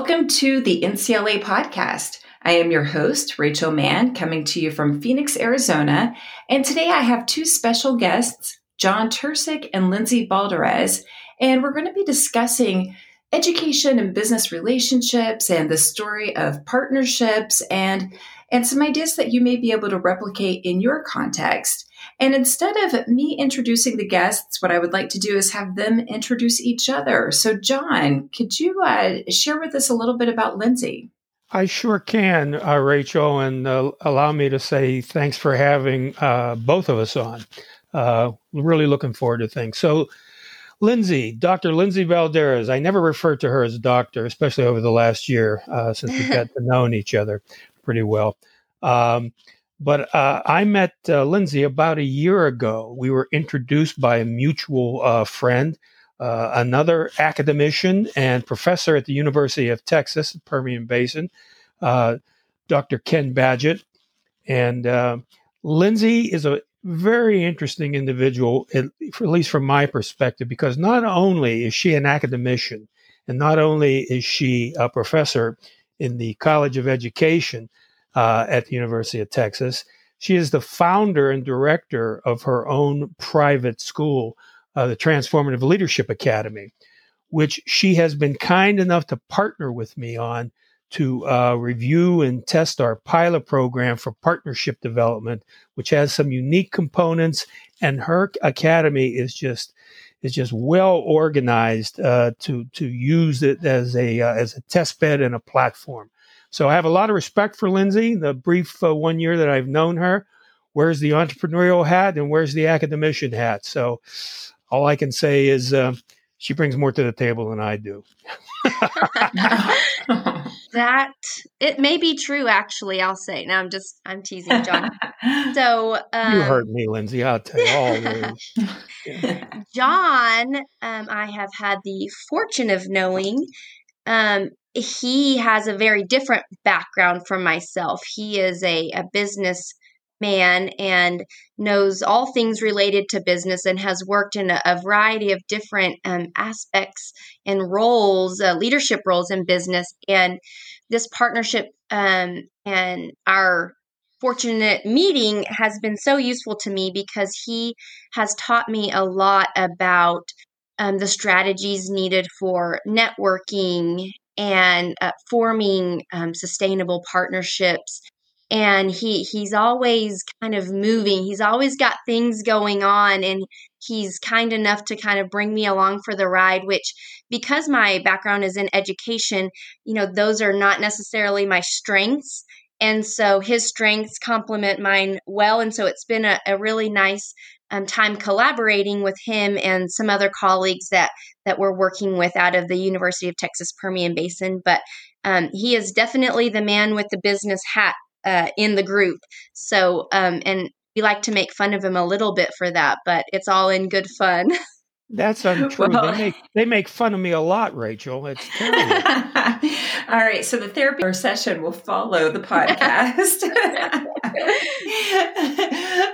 Welcome to the NCLA podcast. I am your host, Rachael Mann, coming to you from Phoenix, Arizona. And today I have two special guests, John Turcic and Lindsey Balderaz. And we're going to be discussing education and business relationships and the story of partnerships and, and some ideas that you may be able to replicate in your context. And instead of me introducing the guests, what I would like to do is have them introduce each other. So, John, could you uh, share with us a little bit about Lindsey? I sure can, uh, Rachael, and uh, allow me to say thanks for having uh, both of us on. Uh, really looking forward to things. So, Lindsey, Dr. Lindsey Balderaz, I never referred to her as a doctor, especially over the last year uh, since we got to know each other pretty well. Um, but uh, I met uh, Lindsey about a year ago. We were introduced by a mutual uh, friend, uh, another academician and professor at the University of Texas, Permian Basin, uh, Dr. Ken Badgett. And Lindsey is a very interesting individual, at least from my perspective, because not only is she an academician, and not only is she a professor in the College of Education uh, at the University of Texas, she is the founder and director of her own private school, uh, the Transformative Leadership Academy, which she has been kind enough to partner with me on to uh, review and test our pilot program for partnership development, which has some unique components. And her academy is just is just well organized uh, to to use it as a uh, as a test bed and a platform. So I have a lot of respect for Lindsey. The brief uh, one year that I've known her, where's the entrepreneurial hat and where's the academician hat? So all I can say is uh, she brings more to the table than I do. that it may be true actually i'll say now i'm just i'm teasing john so um, you hurt me lindsey i'll tell you all john um, i have had the fortune of knowing um, he has a very different background from myself he is a, a business man and knows all things related to business and has worked in a, a variety of different um, aspects and roles, uh, leadership roles in business. And this partnership um, and our fortunate meeting has been so useful to me because he has taught me a lot about um, the strategies needed for networking and uh, forming um, sustainable partnerships. And he he's always kind of moving. He's always got things going on and he's kind enough to kind of bring me along for the ride which because my background is in education you know those are not necessarily my strengths and so his strengths complement mine well and so it's been a, a really nice um, time collaborating with him and some other colleagues that that we're working with out of the university of texas permian basin but um, he is definitely the man with the business hat uh, in the group. So, um, and we like to make fun of him a little bit for that, but it's all in good fun. That's untrue. Well, they make they make fun of me a lot, Rachael. It's terrible. All right, so the therapy session will follow the podcast.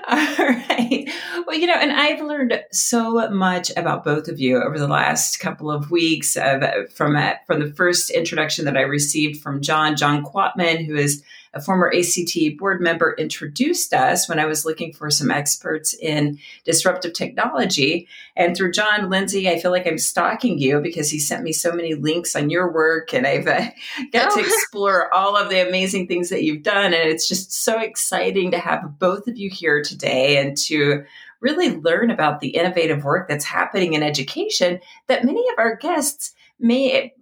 All right. Well, you know, and I've learned so much about both of you over the last couple of weeks of, from a, from the first introduction that I received from John John Quatman, who is a former ACT board member, introduced us when I was looking for some experts in disruptive technology. And through John Lindsey, I feel like I'm stalking you because he sent me so many links on your work, and I've uh, got oh. to explore all of the amazing things that you've done. And it's just so exciting to have both of you here today and to really learn about the innovative work that's happening in education that many of our guests may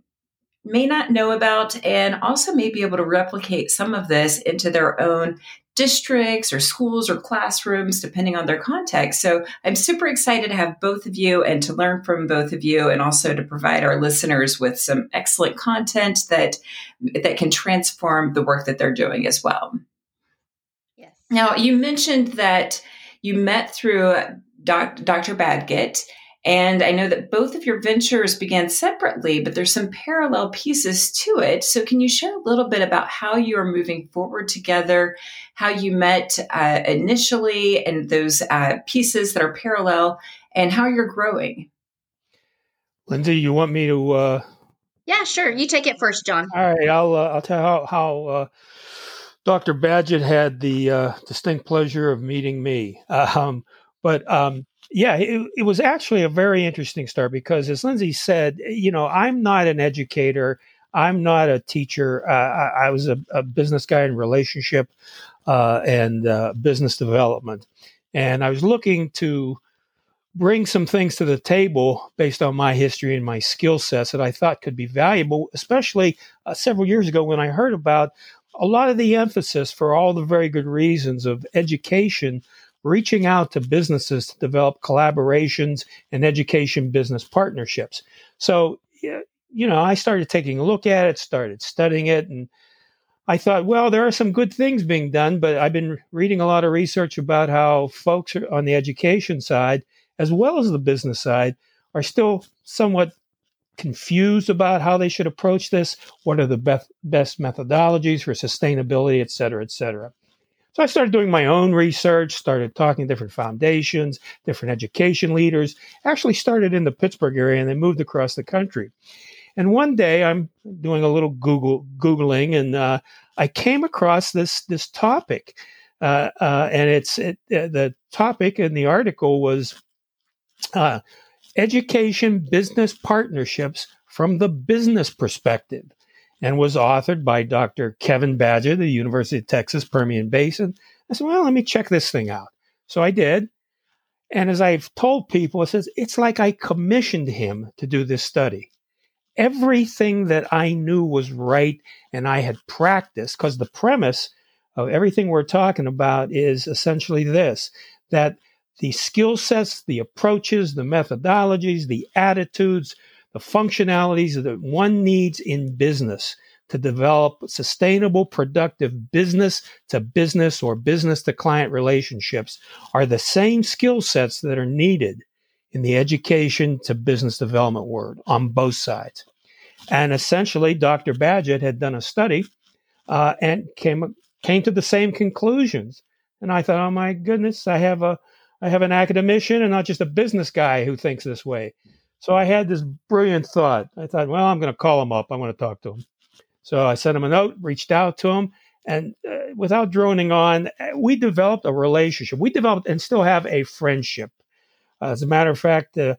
may not know about and also may be able to replicate some of this into their own districts or schools or classrooms, depending on their context. So I'm super excited to have both of you and to learn from both of you and also to provide our listeners with some excellent content that that can transform the work that they're doing as well. Yes. Now you mentioned that you met through Doc, Dr. Badgett and I know that both of your ventures began separately, but there's some parallel pieces to it. So, can you share a little bit about how you are moving forward together, how you met uh, initially, and those uh, pieces that are parallel, and how you're growing? Lindsey, you want me to uh, Yeah, sure. You take it first, John. All right, I'll uh, I'll tell how, how uh, Dr. Badgett had the uh, distinct pleasure of meeting me. Um, but um, yeah, it, it, was actually a very interesting start because, as Lindsey said, you know, I'm not an educator. I'm not a teacher. Uh, I, I, was a, a, business guy in relationship uh, and uh, business development, and I was looking to bring some things to the table based on my history and my skill sets that I thought could be valuable, especially uh, several years ago when I heard about a lot of the emphasis for all the very good reasons of education reaching out to businesses to develop collaborations and education business partnerships. So, you know, I started taking a look at it, started studying it, and I thought, well, there are some good things being done, but I've been reading a lot of research about how folks on the education side as well as the business side, are still somewhat confused about how they should approach this. What are the best, best methodologies for sustainability, et cetera, et cetera. So I started doing my own research, started talking to different foundations, different education leaders, actually started in the Pittsburgh area and then moved across the country. And one day I'm doing a little Google Googling and uh, I came across this, this topic. Uh, uh, and it's it, the topic in the article was uh, education business partnerships from the business perspective and was authored by Dr. Kevin Badgett, the University of Texas Permian Basin. I said, well, let me check this thing out. So I did. And as I've told people, it says, it's like I commissioned him to do this study. Everything that I knew was right and I had practiced, because the premise of everything we're talking about is essentially this that the skill sets, the approaches, the methodologies, the attitudes, the functionalities that one needs in business to develop sustainable, productive business to business or business to client relationships are the same skill sets that are needed in the education to business development world on both sides. And essentially, Dr. Badgett had done a study uh, and came came to the same conclusions. And I thought, oh my goodness, I have a I have an academician and not just a business guy who thinks this way. So I had this brilliant thought. I thought, well, I'm going to call him up. I'm going to talk to him. So I sent him a note, reached out to him, and uh, without droning on, we developed a relationship. We developed and still have a friendship. Uh, as a matter of fact, the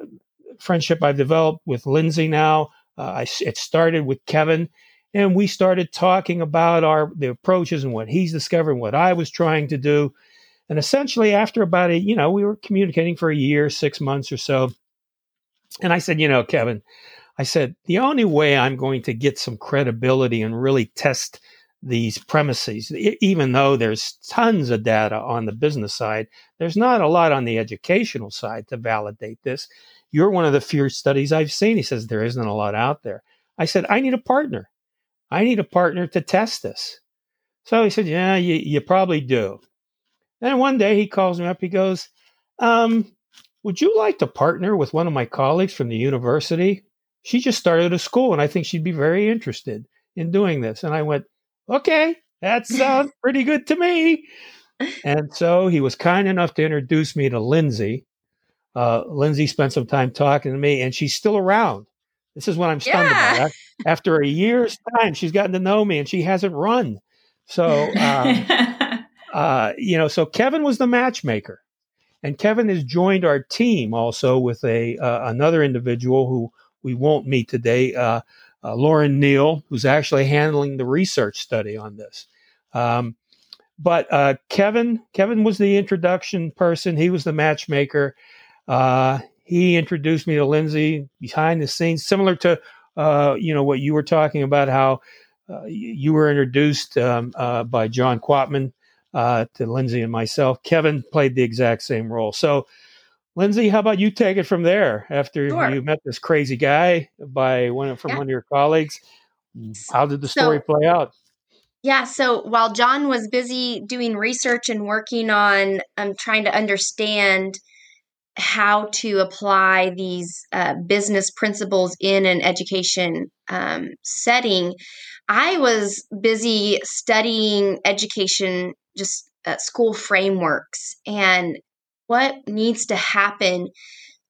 uh, friendship I've developed with Lindsey now, uh, I, it started with Kevin, and we started talking about our the approaches and what he's discovering, what I was trying to do. And essentially, after about a, you know, we were communicating for a year, six months or so. And I said, you know, Kevin, I said, the only way I'm going to get some credibility and really test these premises, even though there's tons of data on the business side, there's not a lot on the educational side to validate this. You're one of the few studies I've seen. He says there isn't a lot out there. I said, I need a partner. I need a partner to test this. So he said, Yeah, you, you probably do. Then one day he calls me up. He goes, um, Would you like to partner with one of my colleagues from the university? She just started a school and I think she'd be very interested in doing this. And I went, Okay, that sounds pretty good to me. And so he was kind enough to introduce me to Lindsey. Uh, Lindsey spent some time talking to me, and she's still around. This is what I'm stunned yeah. about. After a year's time, she's gotten to know me, and she hasn't run. So um, uh, you know, so Kevin was the matchmaker, and Kevin has joined our team also with a uh, another individual who we won't meet today, uh, uh Lauren Neal, who's actually handling the research study on this. Um, but uh, Kevin, Kevin was the introduction person. He was the matchmaker. Uh, he introduced me to Lindsey behind the scenes, similar to you know what you were talking about how. you were introduced um, by John Quatman uh, to Lindsey and myself. Kevin played the exact same role. So, Lindsey, how about you take it from there? After sure. you met this crazy guy by one from yeah. one of your colleagues, how did the story so, play out? Yeah, so while John was busy doing research and working on um, trying to understand how to apply these uh, business principles in an education um, setting, I was busy studying education just uh, school frameworks and what needs to happen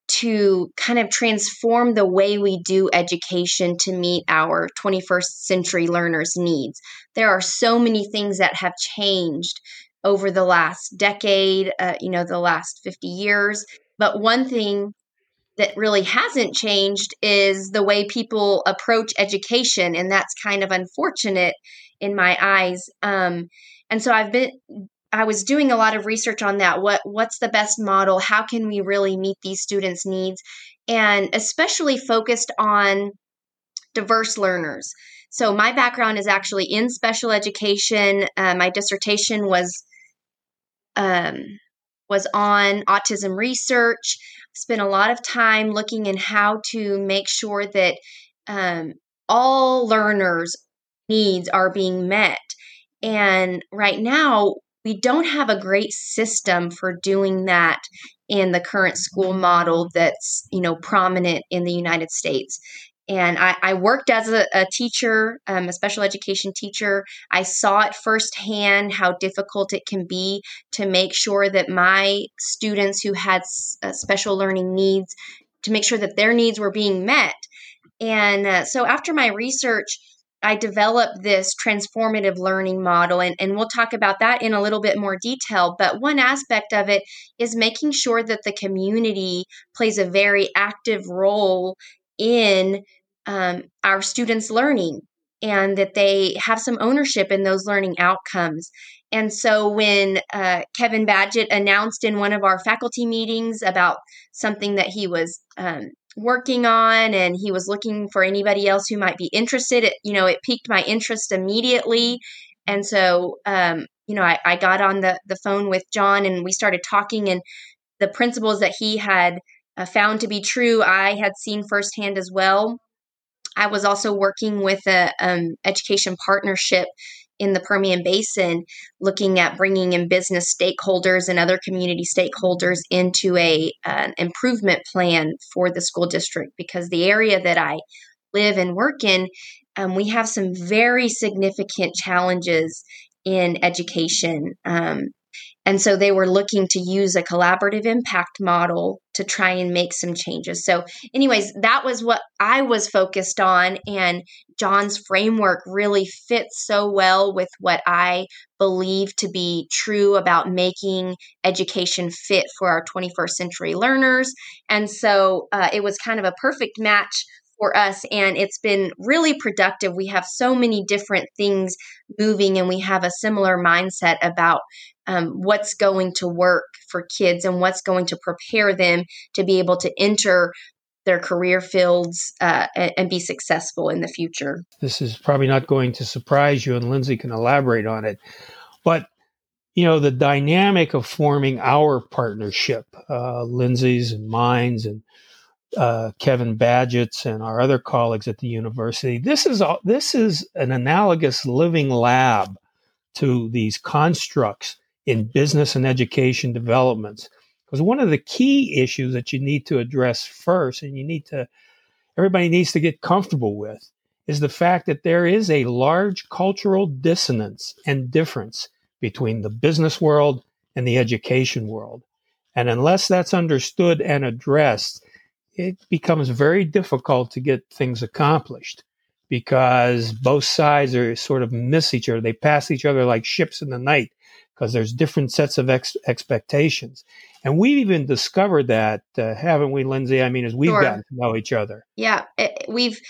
to kind of transform the way we do education to meet our 21st century learners' needs. There are so many things that have changed over the last decade, uh, you know, the last 50 years. But one thing that really hasn't changed is the way people approach education. And that's kind of unfortunate in my eyes. Um, and so I've been I was doing a lot of research on that. What what's the best model? How can we really meet these students' needs? And especially focused on diverse learners. So my background is actually in special education. Uh, my dissertation was um, was on autism research. Spent a lot of time looking in how to make sure that um, all learners' needs are being met. And right now, we don't have a great system for doing that in the current school model that's you know prominent in the united states. And i, I worked as a, a teacher um, a special education teacher. I saw it firsthand how difficult it can be to make sure that my students who had s- uh, special learning needs to make sure that their needs were being met. And uh, so after my research I developed this transformative learning model, and, and we'll talk about that in a little bit more detail. But one aspect of it is making sure that the community plays a very active role in um, our students' learning and that they have some ownership in those learning outcomes. And so when uh, Kevin Badgett announced in one of our faculty meetings about something that he was um, working on and he was looking for anybody else who might be interested. It you know it piqued my interest immediately. And so um, you know I, I got on the the phone with john and we started talking and the principles that he had uh, found to be true i had seen firsthand as well. I was also working with a um, education partnership in the Permian Basin, looking at bringing in business stakeholders and other community stakeholders into a an improvement plan for the school district because the area that I live and work in, um, we have some very significant challenges in education. Um, and so they were looking to use a collaborative impact model to try and make some changes. So, anyways, that was what I was focused on. And John's framework really fits so well with what I believe to be true about making education fit for our 21st century learners. And so uh, it was kind of a perfect match for us and it's been really productive we have so many different things moving and we have a similar mindset about um, what's going to work for kids and what's going to prepare them to be able to enter their career fields uh, and, be successful in the future. This is probably not going to surprise you, and Lindsey can elaborate on it. But you know, the dynamic of forming our partnership, uh, Lindsey's and mine's, and uh, Kevin Badgett's and our other colleagues at the university. This is this is an analogous living lab to these constructs in business and education developments. Because one of the key issues that you need to address first, and you need to, everybody needs to get comfortable with, is the fact that there is a large cultural dissonance and difference between the business world and the education world. And unless that's understood and addressed, it becomes very difficult to get things accomplished because both sides are sort of miss each other. They pass each other like ships in the night because there's different sets of ex- expectations. And we've even discovered that, uh, haven't we, Lindsey? I mean, as we've sure. gotten to know each other. Yeah, it, we've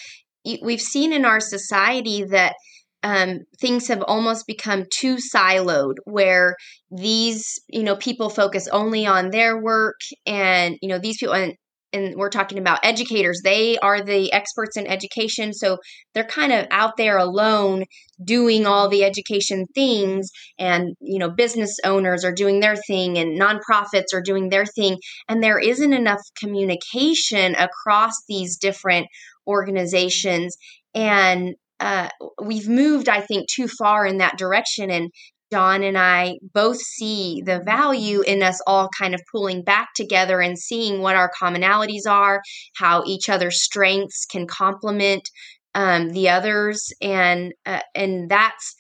we've seen in our society that um, things have almost become too siloed where these you know people focus only on their work and you know these people and and we're talking about educators. They are the experts in education so they're kind of out there alone doing all the education things and you know business owners are doing their thing and nonprofits are doing their thing and there isn't enough communication across these different organizations. And uh, we've moved i think too far in that direction and John and I both see the value in us all kind of pulling back together and seeing what our commonalities are, how each other's strengths can complement um, the others, and uh, and that's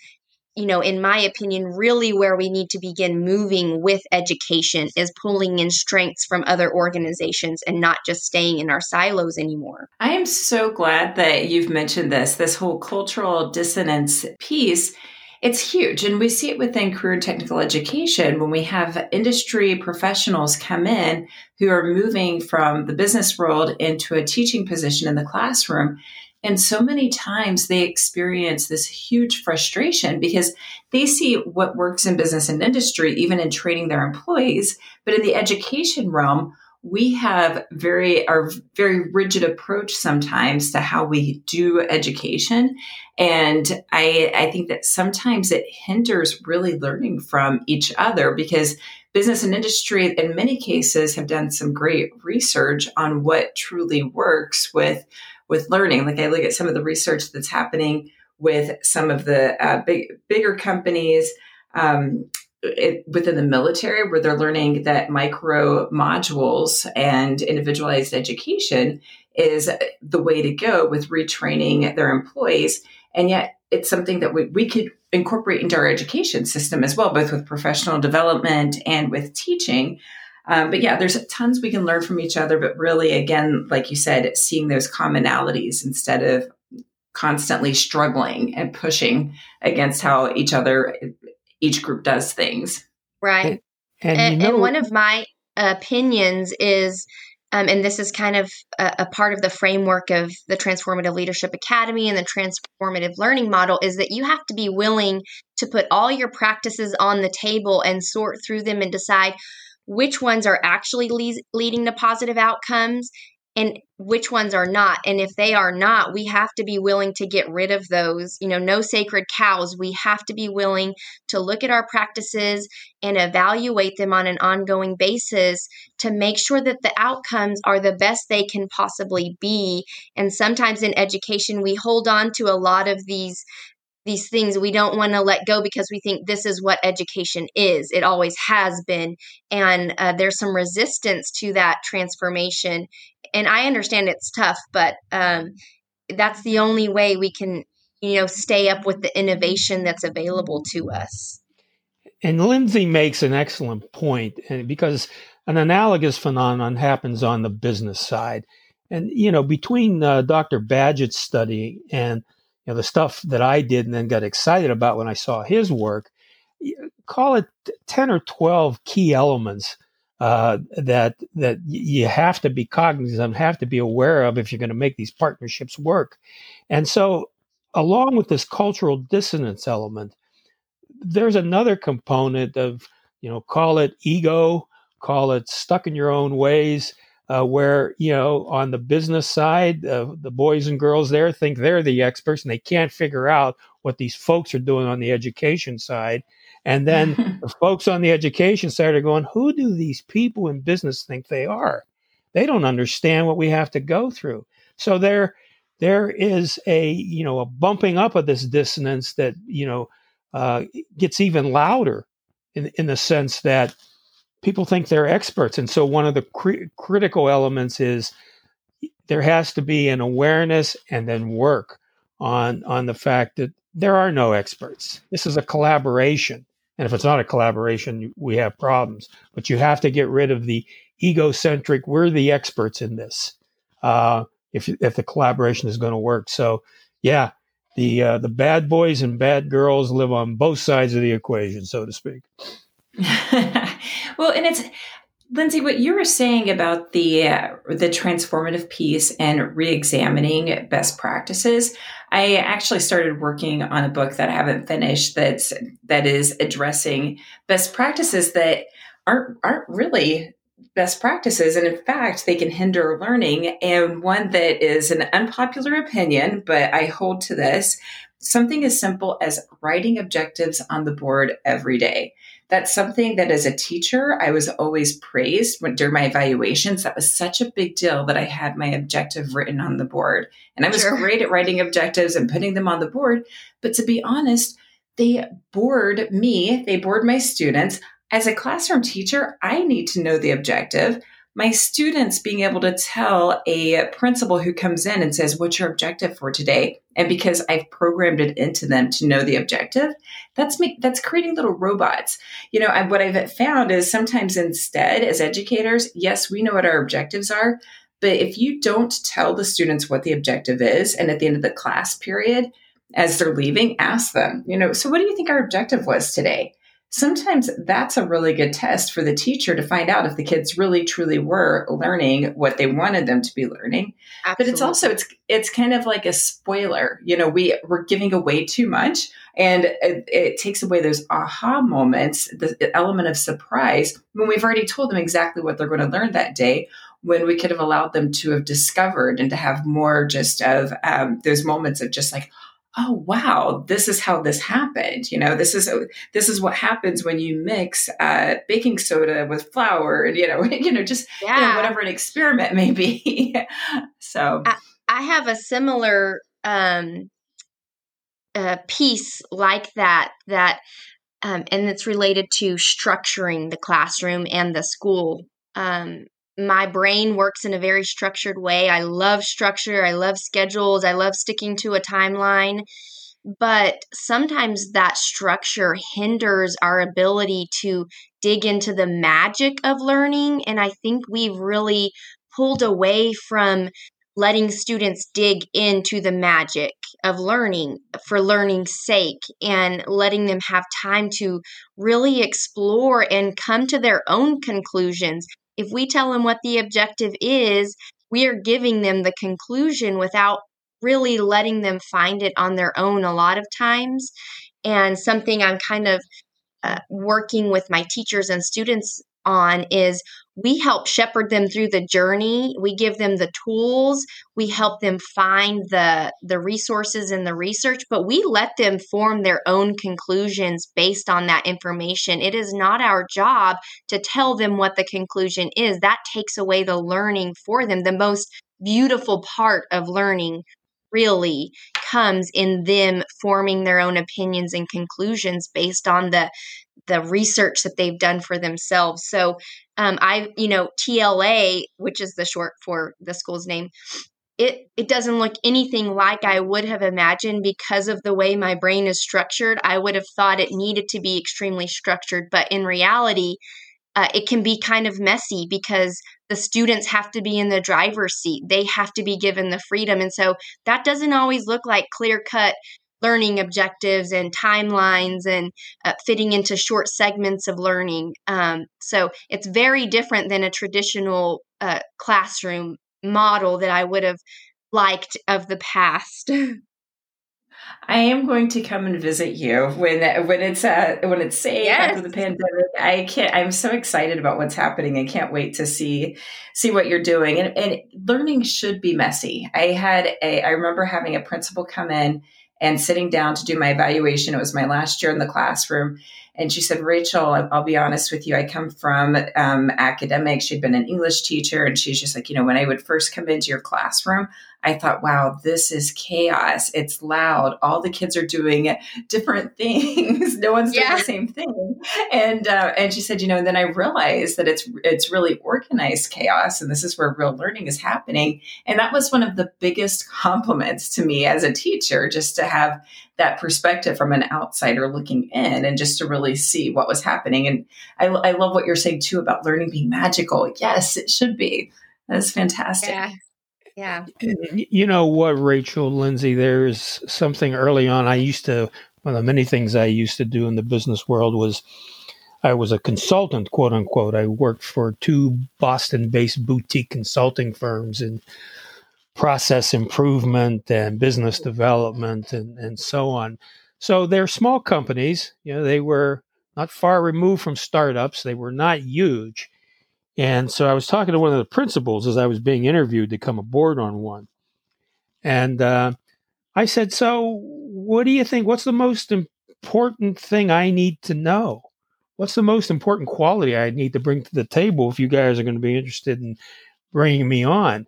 you know, in my opinion, really where we need to begin moving with education is pulling in strengths from other organizations and not just staying in our silos anymore. I am so glad that you've mentioned this, this whole cultural dissonance piece. It's huge. And we see it within career technical education when we have industry professionals come in who are moving from the business world into a teaching position in the classroom and so many times they experience this huge frustration because they see what works in business and industry, even in training their employees. But in the education realm, we have very our very rigid approach sometimes to how we do education and i i think that sometimes it hinders really learning from each other because business and industry in many cases have done some great research on what truly works with with learning. Like I look at some of the research that's happening with some of the uh, big, bigger companies um, it, within the military, where they're learning that micro modules and individualized education is the way to go with retraining their employees. And yet, it's something that we, we could incorporate into our education system as well, both with professional development and with teaching. Um, but yeah, there's tons we can learn from each other. But really, again, like you said, seeing those commonalities instead of constantly struggling and pushing against how each other, each group does things. Right. And, and, you know, and one of my opinions is um, and this is kind of a, a, part of the framework of the Transformative Leadership Academy and the Transformative Learning Model is that you have to be willing to put all your practices on the table and sort through them and decide which ones are actually le- leading to positive outcomes and which ones are not. And if they are not, we have to be willing to get rid of those. You know, no sacred cows. We have to be willing to look at our practices and evaluate them on an ongoing basis to make sure that the outcomes are the best they can possibly be. And sometimes in education, we hold on to a lot of these these things we don't want to let go because we think this is what education is. It always has been. And uh, there's some resistance to that transformation. And I understand it's tough, but um, that's the only way we can, you know, stay up with the innovation that's available to us. And Lindsey makes an excellent point, and because an analogous phenomenon happens on the business side. And, you know, between uh, Dr. Badgett's study and you know the stuff that I did and then got excited about when I saw his work. Call it ten or twelve key elements uh, that that you have to be cognizant, have to be aware of if you're going to make these partnerships work. And so, along with this cultural dissonance element, there's another component of you know call it ego, call it stuck in your own ways uh, where you know on the business side uh, the boys and girls there think they're the experts and they can't figure out what these folks are doing on the education side. And then the folks on the education side are going who do these people in business think they are? They don't understand what we have to go through. So there there is a you know a bumping up of this dissonance that you know uh, gets even louder in, in the sense that people think they're experts. And so one of the cr- critical elements is there has to be an awareness and then work on on the fact that there are no experts. This is a collaboration. And if it's not a collaboration, we have problems. But you have to get rid of the egocentric, we're the experts in this. Uh, if, if the collaboration is going to work. So, yeah, the uh, the bad boys and bad girls live on both sides of the equation, so to speak. well, and it's Lindsey, what you were saying about the uh, the transformative piece and re-examining best practices, I actually started working on a book that I haven't finished that's that is addressing best practices that aren't aren't really best practices. And in fact they can hinder learning. And one that is an unpopular opinion but I hold to this something as simple as writing objectives on the board every day that's something that as a teacher, I was always praised when, during my evaluations. That was such a big deal that I had my objective written on the board. And I was sure. great at writing objectives and putting them on the board. But to be honest, they bored me, they bored my students. As a classroom teacher, I need to know the objective. My students being able to tell a principal who comes in and says, What's your objective for today? And because I've programmed it into them to know the objective, that's me, that's creating little robots. You know, I, what I've found is sometimes instead, as educators, yes, we know what our objectives are. But if you don't tell the students what the objective is, and at the end of the class period, as they're leaving, ask them, you know, so what do you think our objective was today? Sometimes that's a really good test for the teacher to find out if the kids really truly were learning what they wanted them to be learning Absolutely. but it's also it's it's kind of like a spoiler you know we we're giving away too much and it, it takes away those aha moments the element of surprise when we've already told them exactly what they're going to learn that day when we could have allowed them to have discovered and to have more just of um, those moments of just like oh wow this is how this happened. You know this is this is what happens when you mix uh, baking soda with flour and you know you know just yeah. you know, whatever an experiment may be. So I, I, have a similar um uh, piece like that that um, and it's related to structuring the classroom and the school. Um, my brain works in a very structured way. I love structure, I love schedules, I love sticking to a timeline. But sometimes that structure hinders our ability to dig into the magic of learning. And I think we've really pulled away from letting students dig into the magic of learning for learning's sake and letting them have time to really explore and come to their own conclusions if we tell them what the objective is, we are giving them the conclusion without really letting them find it on their own a lot of times. And something I'm kind of uh, working with my teachers and students on is we help shepherd them through the journey. We give them the tools. We help them find the the resources and the research but we let them form their own conclusions based on that information. It is not our job to tell them what the conclusion is. That takes away the learning for them the most beautiful part of learning really comes in them forming their own opinions and conclusions based on the the research that they've done for themselves. So um, I, you know, TLA, which is the short for the school's name, it it doesn't look anything like I would have imagined because of the way my brain is structured. I would have thought it needed to be extremely structured, but in reality, uh, it can be kind of messy because the students have to be in the driver's seat. They have to be given the freedom. And so that doesn't always look like clear cut learning objectives and timelines and uh, fitting into short segments of learning. Um, so it's very different than a traditional uh, classroom model that I would have liked of the past. I am going to come and visit you when when it's uh, when it's safe yes. after the pandemic. I can't. I'm so excited about what's happening. I can't wait to see see what you're doing. And, and learning should be messy. I had a. I remember having a principal come in and sitting down to do my evaluation. It was my last year in the classroom. And she said, Rachael, I'll be honest with you. I come from um, academics. She'd been an English teacher. And she's just like, you know, when I would first come into your classroom, I thought, wow, this is chaos. It's loud. All the kids are doing different things. no one's doing the same thing. And uh, and she said, you know, and then I realized that it's it's really organized chaos, and this is where real learning is happening. And that was one of the biggest compliments to me as a teacher, just to have that perspective from an outsider looking in, and just to really see what was happening. And I, I love what you're saying too about learning being magical. Yes, it should be. That's fantastic. Yeah. Yeah. You know what, Rachael Lindsey, there's something early on. I used to, one of the many things I used to do in the business world was I was a consultant, quote unquote. I worked for two Boston based boutique consulting firms in process improvement and business development and, and so on. So they're small companies. You know, they were not far removed from startups. They were not huge. And so I was talking to one of the principals as I was being interviewed to come aboard on one. And uh, I said, So, what do you think? What's the most important thing I need to know? What's the most important quality I need to bring to the table if you guys are going to be interested in bringing me on?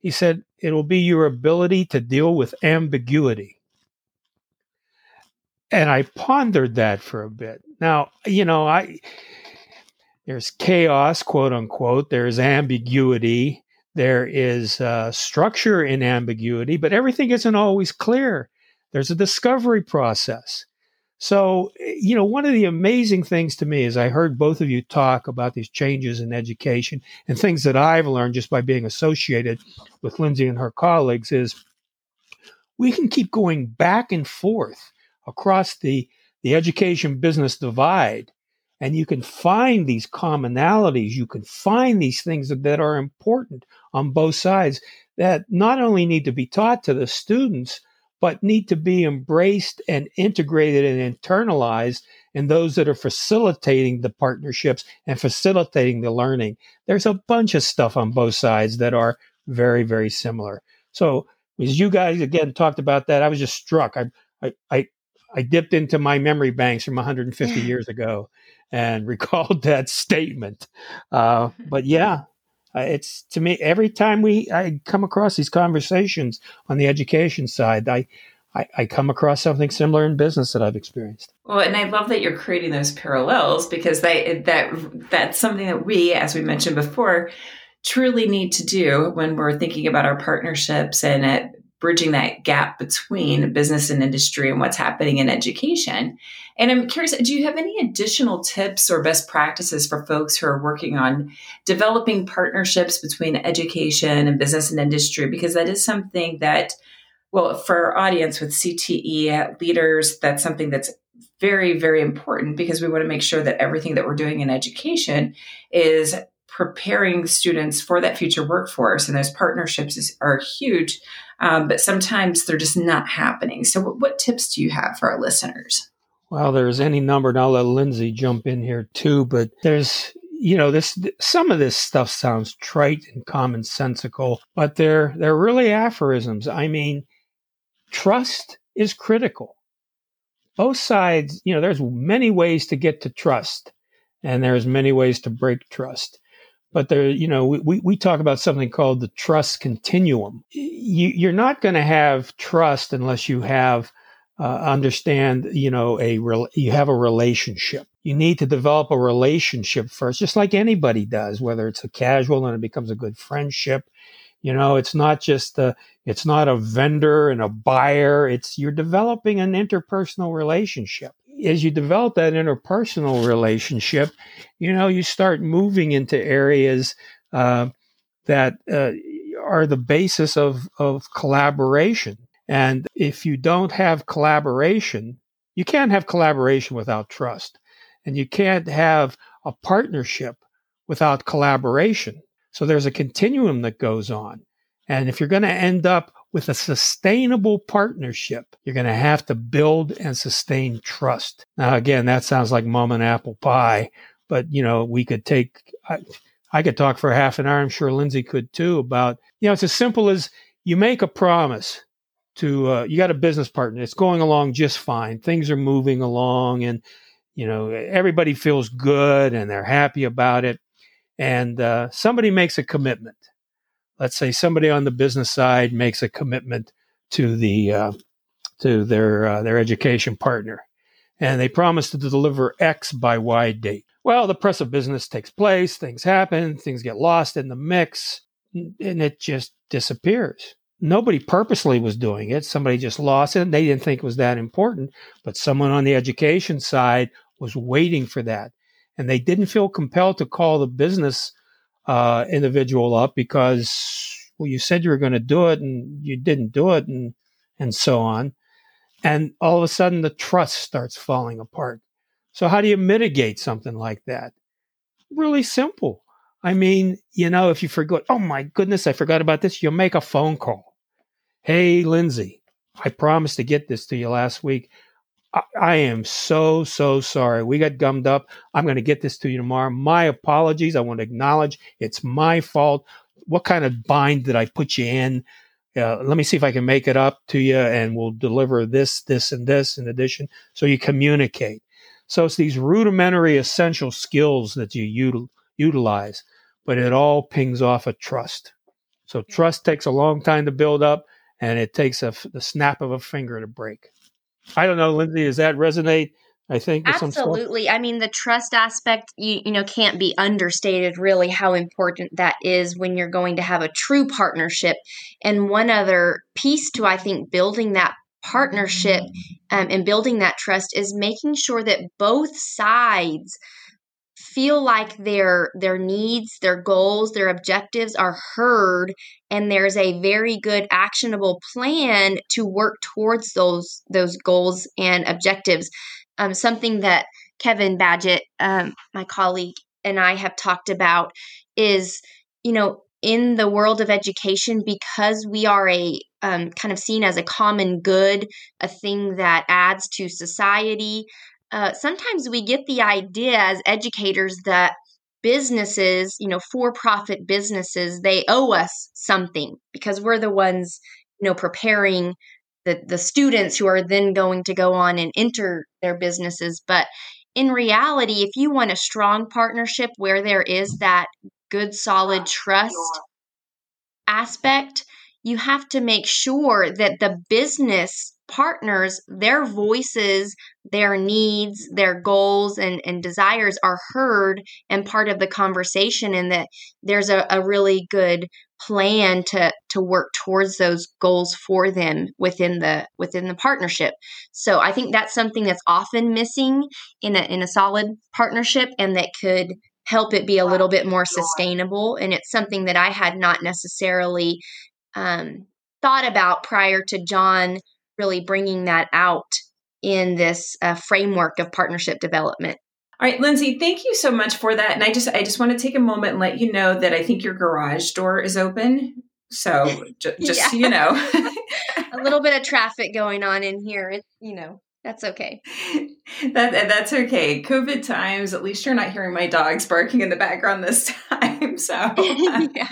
He said, It'll be your ability to deal with ambiguity. And I pondered that for a bit. Now, you know, I there's chaos, quote unquote. There's ambiguity. There is uh, structure in ambiguity, but everything isn't always clear. There's a discovery process. So, you know, one of the amazing things to me is I heard both of you talk about these changes in education and things that I've learned just by being associated with Lindsey and her colleagues is we can keep going back and forth across the, the education business divide and you can find these commonalities you can find these things that, that are important on both sides that not only need to be taught to the students but need to be embraced and integrated and internalized in those that are facilitating the partnerships and facilitating the learning. There's a bunch of stuff on both sides that are very very similar. So as you guys again talked about that i was just struck. I i, I I dipped into my memory banks from 150 years ago and recalled that statement. Uh, but yeah, it's to me every time we I come across these conversations on the education side, I, I, I come across something similar in business that I've experienced. Well, and I love that you're creating those parallels because they that that's something that we, as we mentioned before, truly need to do when we're thinking about our partnerships and at bridging that gap between business and industry and what's happening in education. And I'm curious, do you have any additional tips or best practices for folks who are working on developing partnerships between education and business and industry? Because that is something that, well, for our audience with CTE leaders, that's something that's very, very important because we want to make sure that everything that we're doing in education is preparing students for that future workforce. And those partnerships is, are huge um, but sometimes they're just not happening. So, what, what tips do you have for our listeners? Well, there's any number, and I'll let Lindsey jump in here too. But there's, you know, this some of this stuff sounds trite and commonsensical, but they're they're really aphorisms. I mean, trust is critical. Both sides, you know, there's many ways to get to trust, and there's many ways to break trust but there, you know, we, we talk about something called the trust continuum. You, you're not going to have trust unless you have uh, understand, you know, a you have a relationship. You need to develop a relationship first, just like anybody does, whether it's a casual and it becomes a good friendship. You know, it's not just a, it's not a vendor and a buyer. It's you're developing an interpersonal relationship as you develop that interpersonal relationship, you know, you start moving into areas uh, that uh, are the basis of, of collaboration. And if you don't have collaboration, you can't have collaboration without trust. And you can't have a partnership without collaboration. So there's a continuum that goes on. And if you're going to end up with a sustainable partnership, you're going to have to build and sustain trust. Now, again, that sounds like mom and apple pie, but you know, we could take, I, I could talk for half an hour. I'm sure Lindsey could too about, you know, it's as simple as you make a promise to, uh, you got a business partner. It's going along just fine. Things are moving along and, you know, everybody feels good and they're happy about it. And uh, somebody makes a commitment let's say somebody on the business side makes a commitment to the uh, to their uh, their education partner, and they promise to deliver X by Y date. Well, the press of business takes place, things happen, things get lost in the mix, and it just disappears. Nobody purposely was doing it. Somebody just lost it. And they didn't think it was that important, but someone on the education side was waiting for that. And they didn't feel compelled to call the business uh, individual up because well you said you were going to do it and you didn't do it and and so on. And all of a sudden the trust starts falling apart. So how do you mitigate something like that? Really simple. I mean you know if you forget oh my goodness i forgot about this you'll make a phone call. Hey lindsey i promised to get this to you last week I, am so, so sorry. We got gummed up. I'm going to get this to you tomorrow. My apologies. I want to acknowledge it's my fault. What kind of bind did I put you in? Uh, let me see if I can make it up to you and we'll deliver this, this, and this in addition. So you communicate. So it's these rudimentary essential skills that you util- utilize, but it all pings off a trust. So trust takes a long time to build up and it takes a, the snap of a finger to break. I don't know, Lindsey, does that resonate? I think absolutely. I mean, the trust aspect, you you know, can't be understated. Really, how important that is when you're going to have a true partnership. And one other piece to I think building that partnership um, and building that trust is making sure that both sides feel like their their needs their goals their objectives are heard and there's a very good actionable plan to work towards those those goals and objectives. Um, something that kevin badgett um, my colleague and i have talked about is you know in the world of education because we are a um, kind of seen as a common good a thing that adds to society uh, sometimes we get the idea as educators that businesses, you know, for profit businesses, they owe us something because we're the ones, you know, preparing the, the students who are then going to go on and enter their businesses. But in reality, if you want a strong partnership where there is that good, solid trust aspect, you have to make sure that the business partners, their voices, their needs, their goals, and, and desires are heard and part of the conversation, and that there's a, a really good plan to to work towards those goals for them within the within the partnership. So I think that's something that's often missing in a in a solid partnership and that could help it be a little bit more sustainable and it's something that I had not necessarily um, thought about prior to John really bringing that out in this uh, framework of partnership development. All right, Lindsey, thank you so much for that. And I just I just want to take a moment and let you know that I think your garage door is open. So j- just yeah. so you know, a little bit of traffic going on in here. It's you know, that's okay. that that's okay. COVID times. At least you're not hearing my dogs barking in the background this time. So yeah.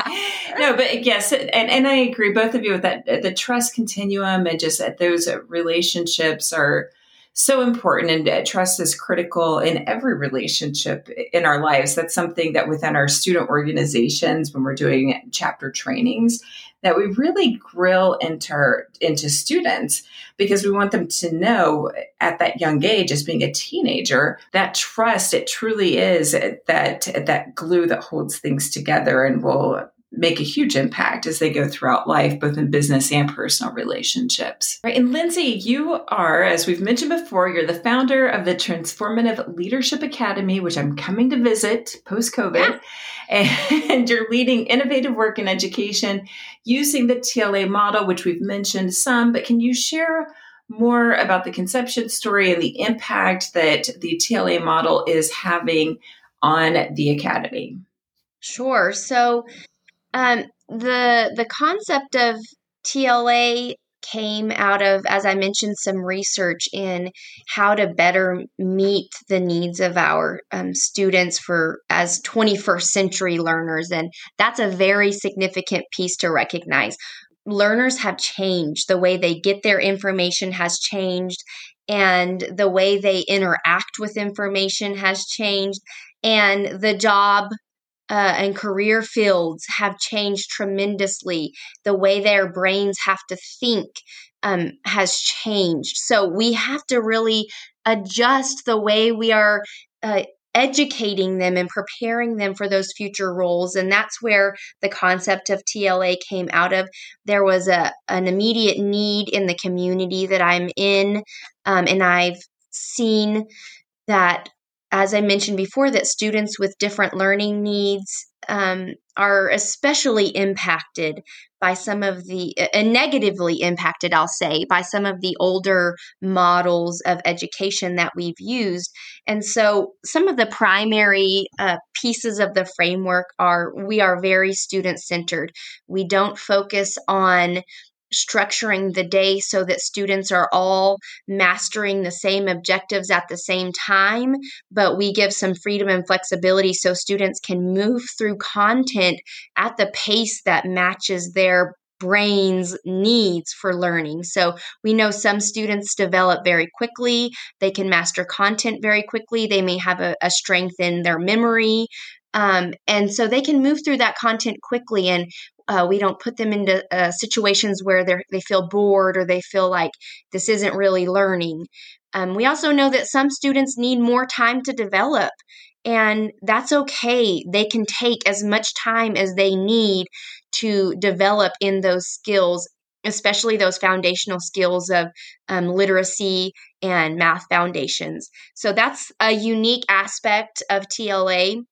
no, but yes, and and I agree. Both of you with that. The trust continuum and just that those relationships are so important and uh, trust is critical in every relationship in our lives that's something that within our student organizations when we're doing chapter trainings that we really grill into, into students because we want them to know at that young age as being a teenager that trust it truly is that that glue that holds things together and will make a huge impact as they go throughout life, both in business and personal relationships. Right. And Lindsey, you are, as we've mentioned before, you're the founder of the Transformative Leadership Academy, which I'm coming to visit post COVID. Yeah. And you're leading innovative work in education using the TLA model, which we've mentioned some, but can you share more about the conception story and the impact that the TLA model is having on the academy? Sure. So um, the the concept of TLA came out of, as I mentioned, some research in how to better meet the needs of our um, students for as 21st century learners, and that's a very significant piece to recognize. Learners have changed. The way they get their information has changed, and the way they interact with information has changed. And the job uh, and career fields have changed tremendously. The way their brains have to think um, has changed. So we have to really adjust the way we are. Uh, educating them and preparing them for those future roles and that's where the concept of TLA came out of there was a an immediate need in the community that I'm in um, and I've seen that as I mentioned before, that students with different learning needs um, are especially impacted by some of the, uh, negatively impacted, I'll say, by some of the older models of education that we've used. And so, some of the primary uh, pieces of the framework are we are very student centered. We don't focus on structuring the day so that students are all mastering the same objectives at the same time, but we give some freedom and flexibility so students can move through content at the pace that matches their brain's needs for learning. So we know some students develop very quickly, they can master content very quickly, they may have a, a strength in their memory. Um, and so they can move through that content quickly. And Uh, we don't put them into uh, situations where they they feel bored or they feel like this isn't really learning. Um, we also know that some students need more time to develop, and that's okay. They can take as much time as they need to develop in those skills especially those foundational skills of um, literacy and math foundations. So that's a unique aspect of TLA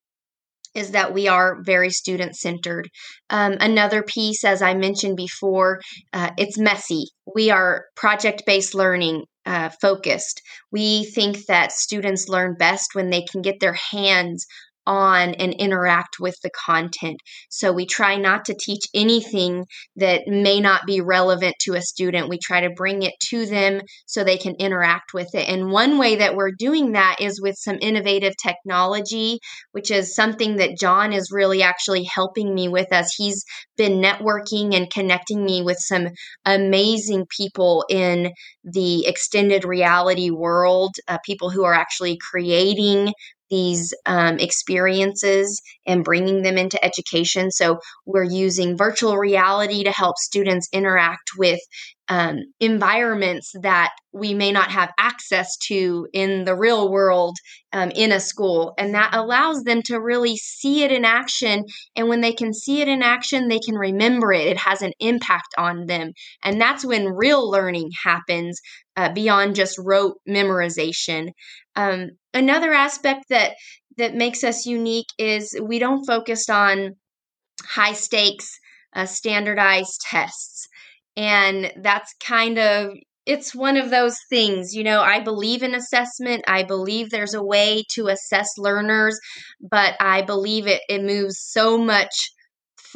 is that we are very student centered. Um, another piece, as I mentioned before, uh, it's messy. We are project based learning uh, focused. We think that students learn best when they can get their hands on and interact with the content. So we try not to teach anything that may not be relevant to a student. We try to bring it to them so they can interact with it. And one way that we're doing that is with some innovative technology, which is something that John is really actually helping me with as he's been networking and connecting me with some amazing people in the extended reality world, uh, people who are actually creating these um, experiences and bringing them into education. So, we're using virtual reality to help students interact with um, environments that we may not have access to in the real world um, in a school. And that allows them to really see it in action. And when they can see it in action, they can remember it. It has an impact on them. And that's when real learning happens uh, beyond just rote memorization. Um, another aspect that that makes us unique is we don't focus on high stakes uh, standardized tests and that's kind of it's one of those things you know i believe in assessment i believe there's a way to assess learners but i believe it, it moves so much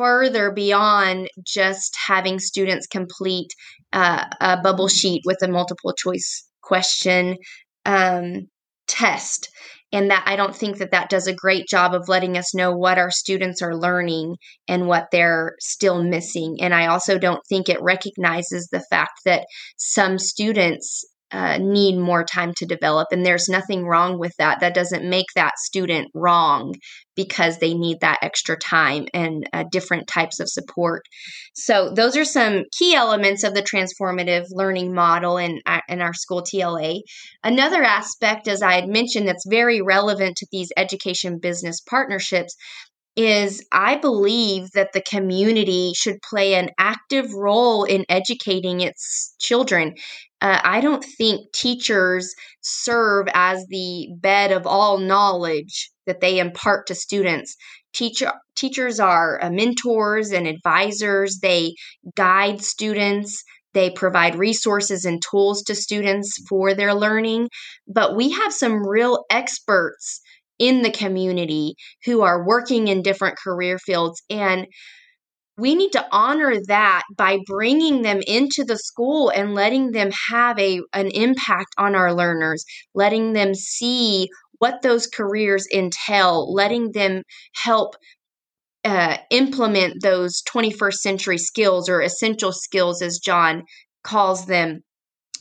further beyond just having students complete uh, a bubble sheet with a multiple choice question um, test. And that i don't think that that does a great job of letting us know what our students are learning and what they're still missing. And i also don't think it recognizes the fact that some students uh, need more time to develop. And there's nothing wrong with that. That doesn't make that student wrong because they need that extra time and uh, different types of support. So, those are some key elements of the transformative learning model in, uh, in our school TLA. Another aspect, as I had mentioned, that's very relevant to these education business partnerships is I believe that the community should play an active role in educating its children. Uh, I don't think teachers serve as the bed of all knowledge that they impart to students. Teacher, teachers are uh, mentors and advisors. They guide students. They provide resources and tools to students for their learning. But we have some real experts in the community who are working in different career fields. And we need to honor that by bringing them into the school and letting them have a an impact on our learners letting them see what those careers entail letting them help uh, implement those 21st century skills or essential skills as john calls them.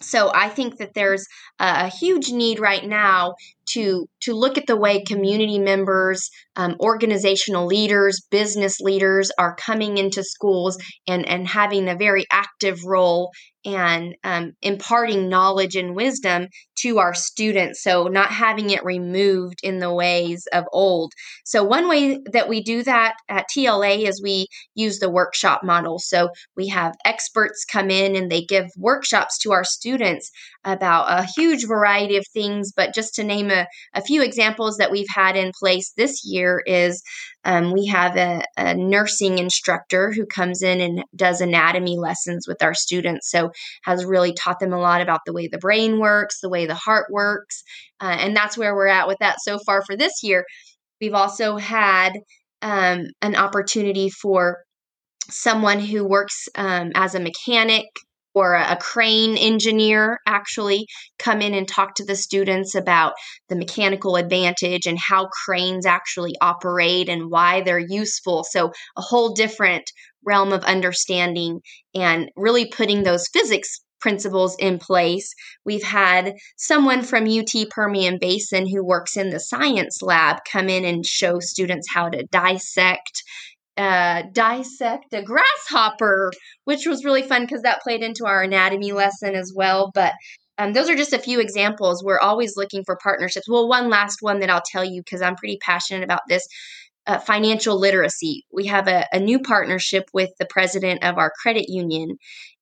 So i think that there's a huge need right now to to look at the way community members, um, organizational leaders, business leaders are coming into schools and and having a very active role and um, imparting knowledge and wisdom to our students. So not having it removed in the ways of old. So one way that we do that at TLA is we use the workshop model. So we have experts come in and they give workshops to our students about a huge variety of things. But just to name a, a few examples that we've had in place this year is um, we have a, a, nursing instructor who comes in and does anatomy lessons with our students. So has really taught them a lot about the way the brain works, the way the heart works, uh, and that's where we're at with that so far for this year. We've also had um, an opportunity for someone who works um, as a mechanic or a crane engineer actually come in and talk to the students about the mechanical advantage and how cranes actually operate and why they're useful. So, a whole different realm of understanding and really putting those physics principles in place. We've had someone from UT Permian Basin who works in the science lab come in and show students how to dissect uh, dissect a grasshopper, which was really fun because that played into our anatomy lesson as well. But um, those are just a few examples. We're always looking for partnerships. Well, one last one that I'll tell you because I'm pretty passionate about this uh, financial literacy. We have a, a new partnership with the president of our credit union,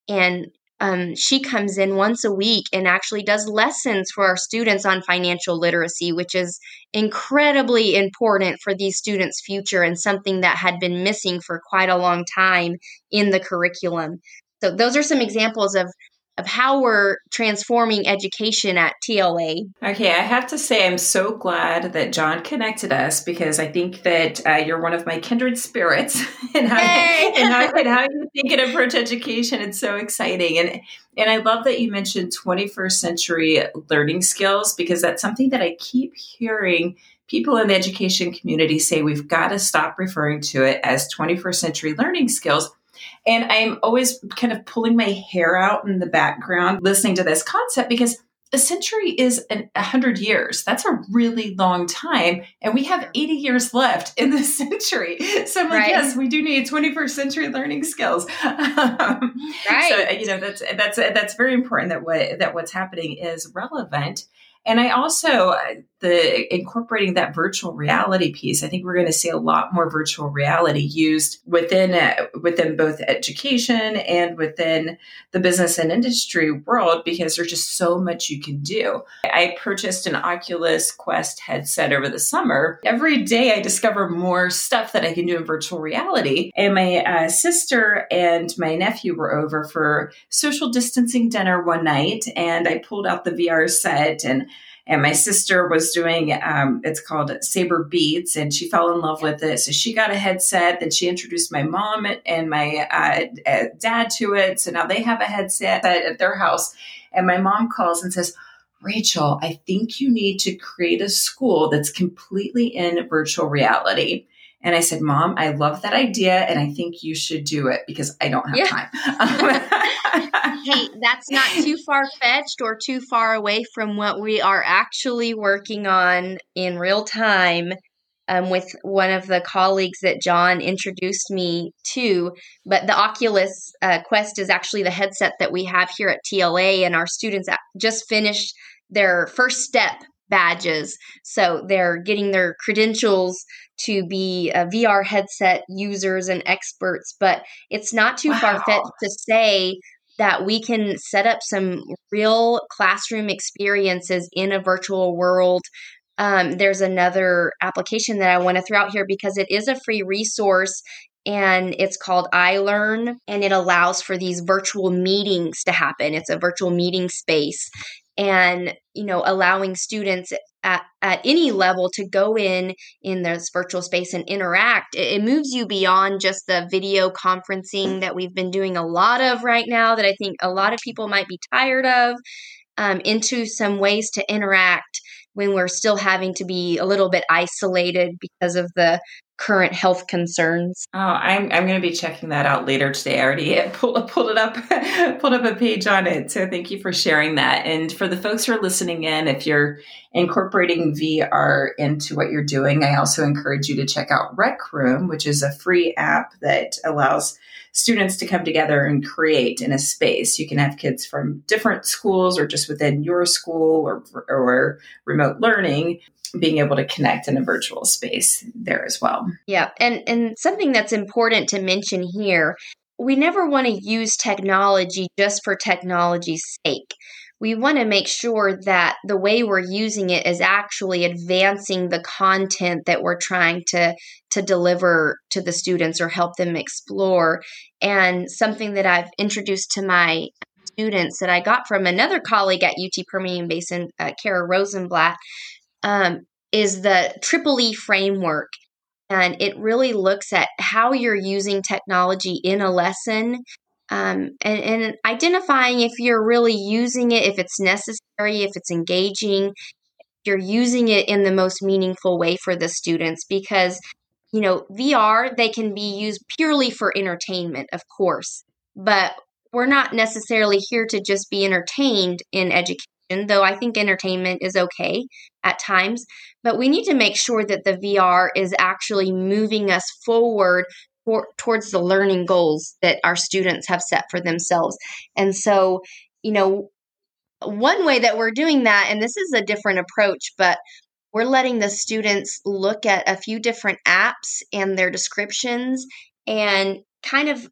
and um, she comes in once a week and actually does lessons for our students on financial literacy, which is incredibly important for these students' future and something that had been missing for quite a long time in the curriculum. So, those are some examples of of how we're transforming education at TLA. Okay, I have to say, I'm so glad that John connected us because I think that uh, you're one of my kindred spirits and how, and how, and how you think and approach education. It's so exciting. And, and I love that you mentioned 21st century learning skills because that's something that I keep hearing people in the education community say we've got to stop referring to it as 21st century learning skills and I'm always kind of pulling my hair out in the background listening to this concept because a century is an, a hundred years. That's a really long time. And we have 80 years left in this century. So I'm like, right. yes, we do need 21st century learning skills. Um, right. So, you know, that's, that's, that's very important that what, that what's happening is relevant. And I also, uh, the incorporating that virtual reality piece, I think we're going to see a lot more virtual reality used within uh, within both education and within the business and industry world because there's just so much you can do. I purchased an Oculus Quest headset over the summer. Every day I discover more stuff that I can do in virtual reality. And my uh, sister and my nephew were over for social distancing dinner one night, and I pulled out the VR set and and my sister was doing um, it's called saber beats and she fell in love with it. So she got a headset then she introduced my mom and my uh, uh, dad to it. So now they have a headset at their house. And my mom calls and says Rachael i think you need to create a school that's completely in virtual reality and I said, Mom, I love that idea and I think you should do it because I don't have yeah. time. hey, that's not too far fetched or too far away from what we are actually working on in real time um, with one of the colleagues that John introduced me to. But the Oculus uh, Quest is actually the headset that we have here at TLA, and our students just finished their first step badges. So they're getting their credentials to be uh, VR headset users and experts, but it's not too wow. far fetched to say that we can set up some real classroom experiences in a virtual world. Um, there's another application that I want to throw out here because it is a free resource and it's called iLearn and it allows for these virtual meetings to happen. It's a virtual meeting space and you know allowing students at, at any level to go in in this virtual space and interact it, it, moves you beyond just the video conferencing that we've been doing a lot of right now that i think a lot of people might be tired of um, into some ways to interact when we're still having to be a little bit isolated because of the current health concerns. Oh, I'm I'm going to be checking that out later today. I already pulled pulled it up pulled up a page on it. So thank you for sharing that. And for the folks who are listening in, if you're incorporating VR into what you're doing, I also encourage you to check out Rec Room, which is a free app that allows students to come together and create in a space. You can have kids from different schools or just within your school or, or remote learning being able to connect in a virtual space there as well. Yeah, and and something that's important to mention here, we never want to use technology just for technology's sake. We want to make sure that the way we're using it is actually advancing the content that we're trying to to deliver to the students or help them explore. And something that I've introduced to my students that I got from another colleague at UT Permian Basin, uh, Kara Rosenblatt, um, is the Triple E framework. And it really looks at how you're using technology in a lesson um, and, and identifying if you're really using it, if it's necessary, if it's engaging, if you're using it in the most meaningful way for the students. Because, you know, VR, they can be used purely for entertainment, of course. But we're not necessarily here to just be entertained in education though I think entertainment is okay at times. But we need to make sure that the VR is actually moving us forward for, towards the learning goals that our students have set for themselves. And so, you know, one way that we're doing that, and this is a different approach, but we're letting the students look at a few different apps and their descriptions and kind of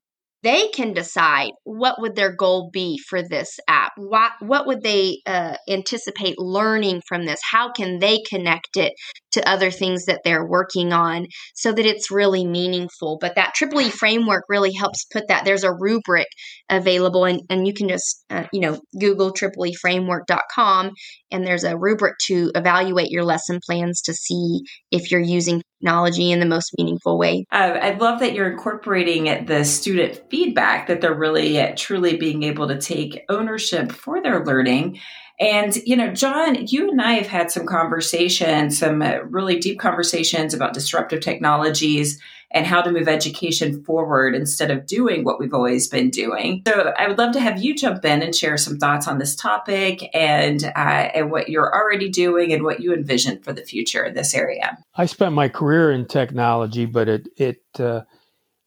they can decide what would their goal be for this app. What what would they uh, anticipate learning from this? How can they connect it to other things that they're working on so that it's really meaningful? But that triple e framework really helps put that there's a rubric available and, and you can just uh, you know google triple e framework.com and there's a rubric to evaluate your lesson plans to see if you're using technology in the most meaningful way. Uh, I love that you're incorporating the student feedback, that they're really truly being able to take ownership for their learning. And, you know, John, you and I have had some conversations, some uh, really deep conversations about disruptive technologies and how to move education forward instead of doing what we've always been doing. So I would love to have you jump in and share some thoughts on this topic and, uh, and what you're already doing and what you envision for the future in this area. I spent my career in technology, but it, it, uh,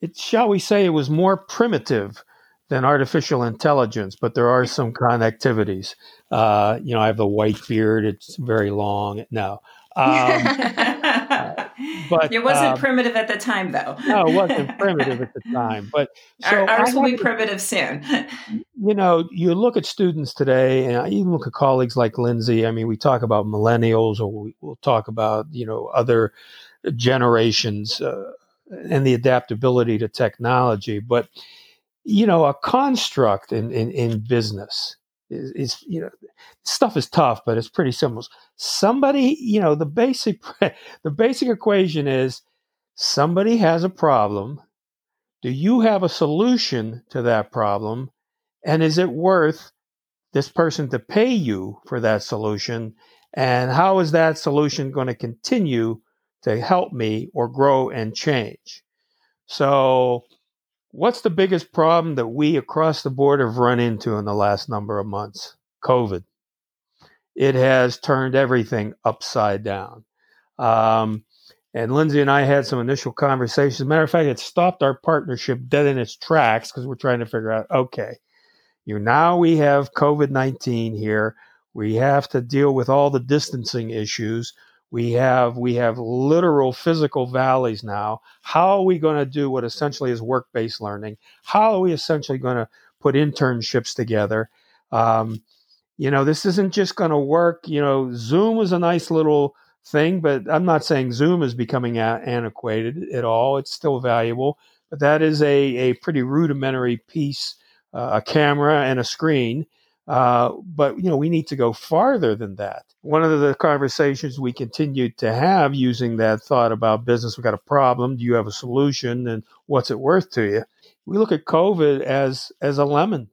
it shall we say, it was more primitive than artificial intelligence, but there are some connectivities. Uh, you know, I have a white beard; it's very long. No, um, but it wasn't um, primitive at the time, though. no, it wasn't primitive at the time. But so ours will be primitive soon. you know, you look at students today, and I even look at colleagues like Lindsey. I mean, we talk about millennials, or we, will talk about you know other generations uh, and the adaptability to technology, but you know, a construct in, in, in business is, is, you know, stuff is tough, but it's pretty simple. Somebody, you know, the basic, the basic equation is somebody has a problem. Do you have a solution to that problem? And is it worth this person to pay you for that solution? And how is that solution going to continue to help me or grow and change? So, What's the biggest problem that we across the board have run into in the last number of months? COVID. It has turned everything upside down. Um, and Lindsey and I had some initial conversations. Matter of fact, it stopped our partnership dead in its tracks because we're trying to figure out okay, you now we have COVID 19 here. We have to deal with all the distancing issues. We have we have literal physical valleys now. How are we going to do what essentially is work based learning? How are we essentially going to put internships together? Um, you know, this isn't just going to work. You know, Zoom was a nice little thing, but I'm not saying Zoom is becoming a- antiquated at all. It's still valuable, but that is a, a pretty rudimentary piece, uh, a camera and a screen. Uh, but you know, we need to go farther than that. One of the conversations we continued to have using that thought about business, we got a problem. Do you have a solution, and what's it worth to you? We look at COVID as as a lemon.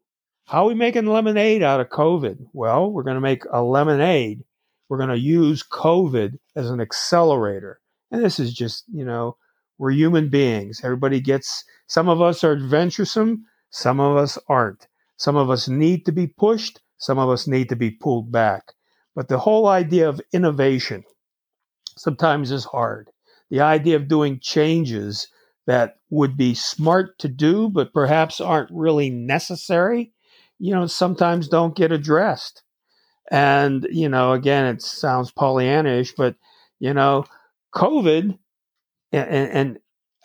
How are we making lemonade out of COVID? Well, we're going to make a lemonade. We're going to use COVID as an accelerator. And this is just, you know, we're human beings. Everybody gets, some of us are adventuresome, some of us aren't. Some of us need to be pushed, some of us need to be pulled back. But the whole idea of innovation sometimes is hard. The idea of doing changes that would be smart to do, but perhaps aren't really necessary, you know, sometimes don't get addressed. And, you know, again, it sounds Pollyannish, but, you know, COVID, and, and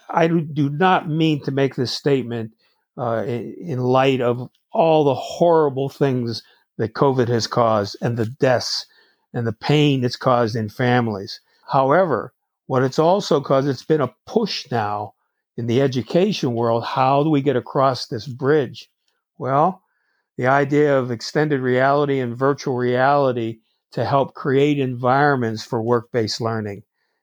I do not mean to make this statement uh, in, in light of all the horrible things that COVID has caused and the deaths and the pain it's caused in families. However, what it's also caused, it's been a push now in the education world. How do we get across this bridge? Well, the idea of extended reality and virtual reality to help create environments for work based learning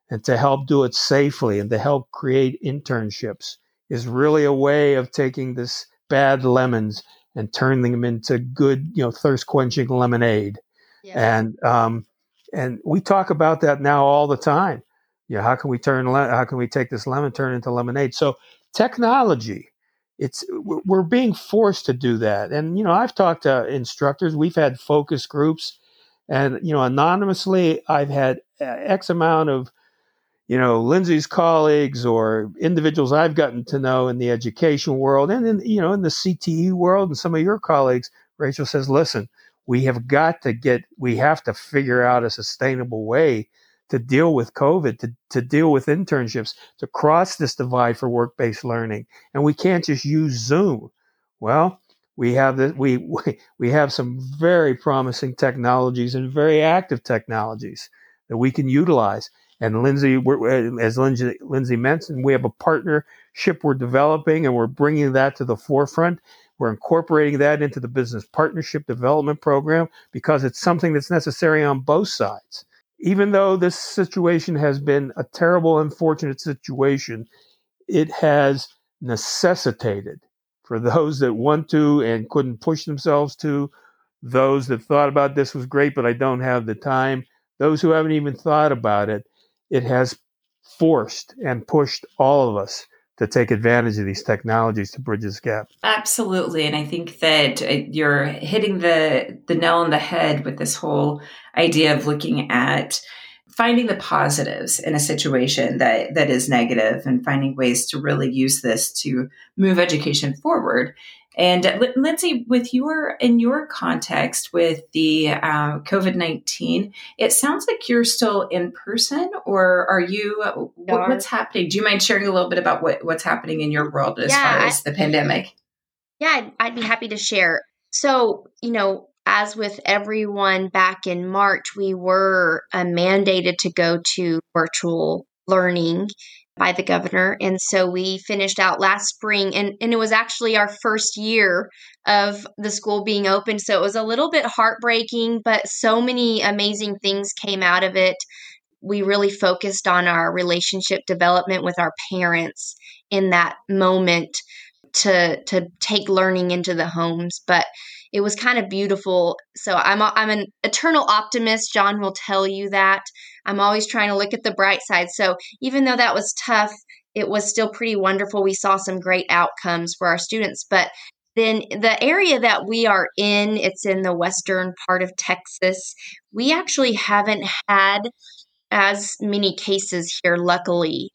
and to help do it safely and to help create internships is really a way of taking this bad lemons and turning them into good, you know, thirst quenching lemonade. Yeah. And um, and we talk about that now all the time. You know, how can we turn le- how can we take this lemon turn into lemonade? So technology, it's we're being forced to do that. And you know, I've talked to instructors. We've had focus groups, and you know, anonymously, I've had X amount of you know, Lindsey's colleagues or individuals I've gotten to know in the education world and in, you know, in the CTE world and some of your colleagues, Rachael says, listen, we have got to get, we have to figure out a sustainable way to deal with COVID, to, to deal with internships, to cross this divide for work based learning. And we can't just use Zoom. Well, we have the, we, we have some very promising technologies and very active technologies that we can utilize. And Lindsey, uh, as Lindsey, Lindsey mentioned, we have a partnership we're developing and we're bringing that to the forefront. We're incorporating that into the business partnership development program because it's something that's necessary on both sides. Even though this situation has been a terrible, unfortunate situation, it has necessitated for those that want to and couldn't push themselves to, those that thought about this was great, but I don't have the time, those who haven't even thought about it, it has forced and pushed all of us to take advantage of these technologies to bridge this gap. Absolutely, and I think that uh, you're hitting the the nail on the head with this whole idea of looking at finding the positives in a situation that that is negative and finding ways to really use this to move education forward and Lindsey, with your in your context with the uh, COVID nineteen, it sounds like you're still in person, or are you? Uh, what, what's happening? Do you mind sharing a little bit about what, what's happening in your world as yeah, far as the pandemic? Yeah, I'd, I'd be happy to share. So, you know, as with everyone back in March, we were uh, mandated to go to virtual learning by the governor. And so we finished out last spring, and, and it was actually our first year of the school being open. So it was a little bit heartbreaking, but so many amazing things came out of it. We really focused on our relationship development with our parents in that moment to to take learning into the homes but it was kind of beautiful so i'm a, i'm an eternal optimist john will tell you that I'm always trying to look at the bright side. So even though that was tough, it was still pretty wonderful. We saw some great outcomes for our students. But then the area that we are in, it's in the western part of Texas. We actually haven't had as many cases here, luckily.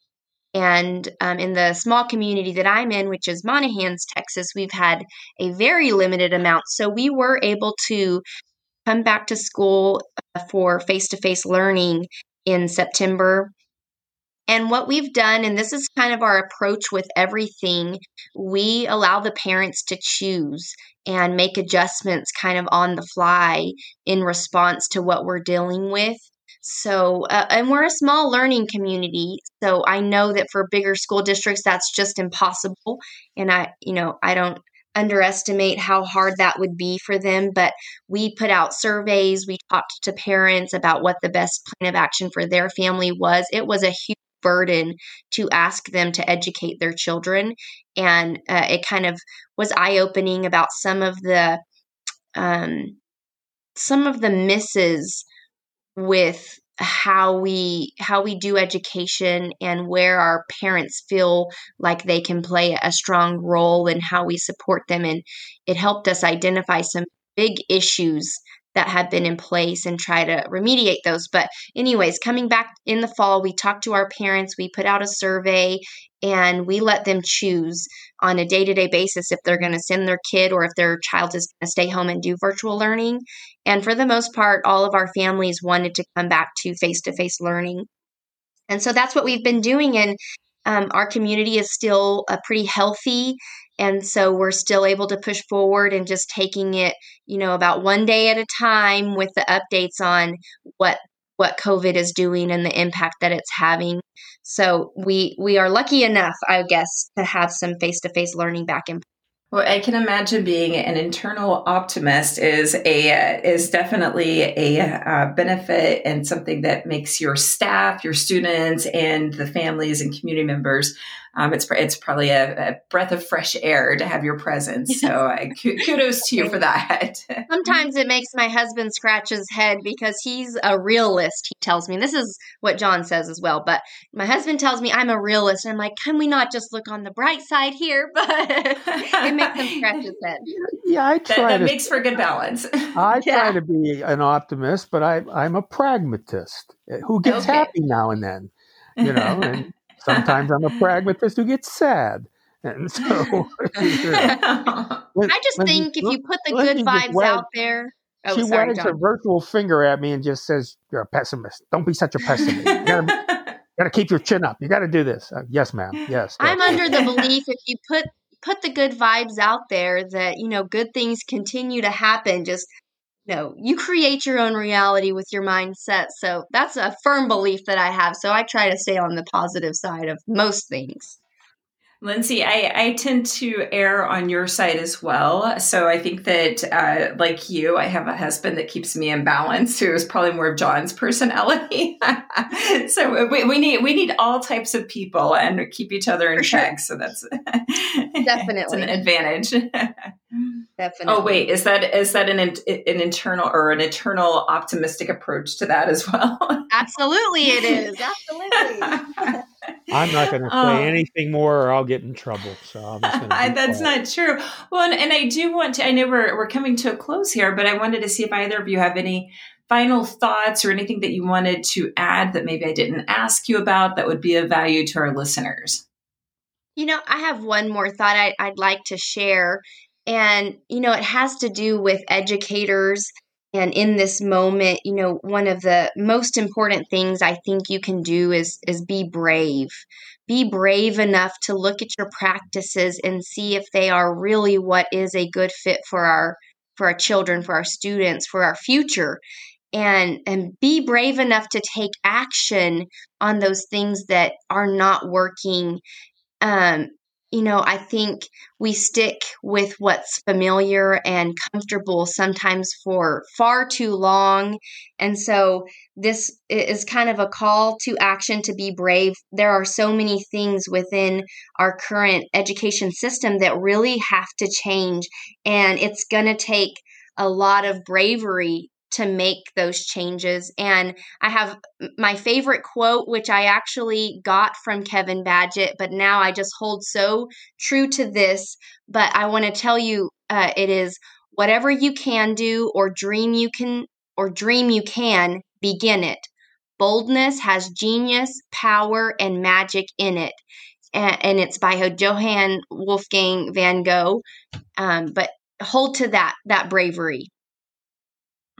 And um, in the small community that I'm in, which is Monahans, Texas, we've had a very limited amount. So we were able to come back to school uh, for face to face learning in September. And what we've done, and this is kind of our approach with everything, we allow the parents to choose and make adjustments kind of on the fly in response to what we're dealing with. So, uh, and we're a small learning community. So I know that for bigger school districts, that's just impossible. And I, you know, I don't underestimate how hard that would be for them. But we put out surveys, we talked to parents about what the best plan of action for their family was. It was a huge burden to ask them to educate their children. And uh, it kind of was eye opening about some of the. Um, some of the misses with how we how we do education and where our parents feel like they can play a strong role and how we support them. And it helped us identify some big issues that have been in place and try to remediate those. But, anyways, coming back in the fall, we talked to our parents, we put out a survey, and we let them choose on a day to day basis if they're going to send their kid or if their child is going to stay home and do virtual learning. And for the most part, all of our families wanted to come back to face to face learning. And so that's what we've been doing. And um, our community is still a pretty healthy and so we're still able to push forward and just taking it you know about one day at a time with the updates on what what covid is doing and the impact that it's having. So we we are lucky enough i guess to have some face to face learning back in well, I can imagine being an internal optimist is a is definitely a uh, benefit and something that makes your staff, your students, and the families and community members um, it's it's probably a, a, breath of fresh air to have your presence. So uh, kudos to you for that. Sometimes it makes my husband scratch his head because he's a realist. He tells me this is what John says as well. But my husband tells me I'm a realist, and I'm like, can we not just look on the bright side here? But it makes him scratch his head. Yeah, I try. That, that to, makes for good balance. I yeah. try to be an optimist, but I I'm a pragmatist who gets okay. happy now and then. you know, and sometimes I'm a pragmatist who gets sad. And so, I just think if you put the good vibes wag, out there. Oh, she sorry, wags John. her virtual finger at me and just says, "You're a pessimist. Don't be such a pessimist. You gotta, gotta keep your chin up. You got to do this." Uh, yes, ma'am. Yes. I'm yes. under the belief if you put put the good vibes out there that you know good things continue to happen. Just know, you create your own reality with your mindset. So that's a firm belief that I have. So I try to stay on the positive side of most things. Lindsey, I, I tend to err on your side as well. So I think that, uh, like you, I have a husband that keeps me in balance, who is probably more of John's personality. so we, we need we need all types of people and keep each other in For sure. check. So that's Definitely. an advantage. Definitely. oh wait, is that is that an an internal or an eternal optimistic approach to that as well? Absolutely, it is. Absolutely. I'm not going to say Oh. anything more, or I'll get in trouble. So I'm just going I, that's not true. Well, and, and I do want to. I know we're we're coming to a close here, but I wanted to see if either of you have any final thoughts or anything that you wanted to add that maybe I didn't ask you about that would be of value to our listeners. You know, I have one more thought I, I'd like to share. And, you know, it has to do with educators. And in this moment, you know, one of the most important things I think you can do is is be brave. Be brave enough to look at your practices and see if they are really what is a good fit for our for our children, for our students, for our future. And and be brave enough to take action on those things that are not working um, you know, I think we stick with what's familiar and comfortable sometimes for far too long. And so this is kind of a call to action to be brave. There are so many things within our current education system that really have to change. And it's going to take a lot of bravery to make those changes. And I have my favorite quote, which I actually got from Kevin Badgett, but now I just hold so true to this. But I want to tell you, uh, it is whatever you can do or dream you can or dream you can begin it. Boldness has genius, power, and magic in it. And, it's by Johann Wolfgang von Goethe. Um, but hold to that that bravery.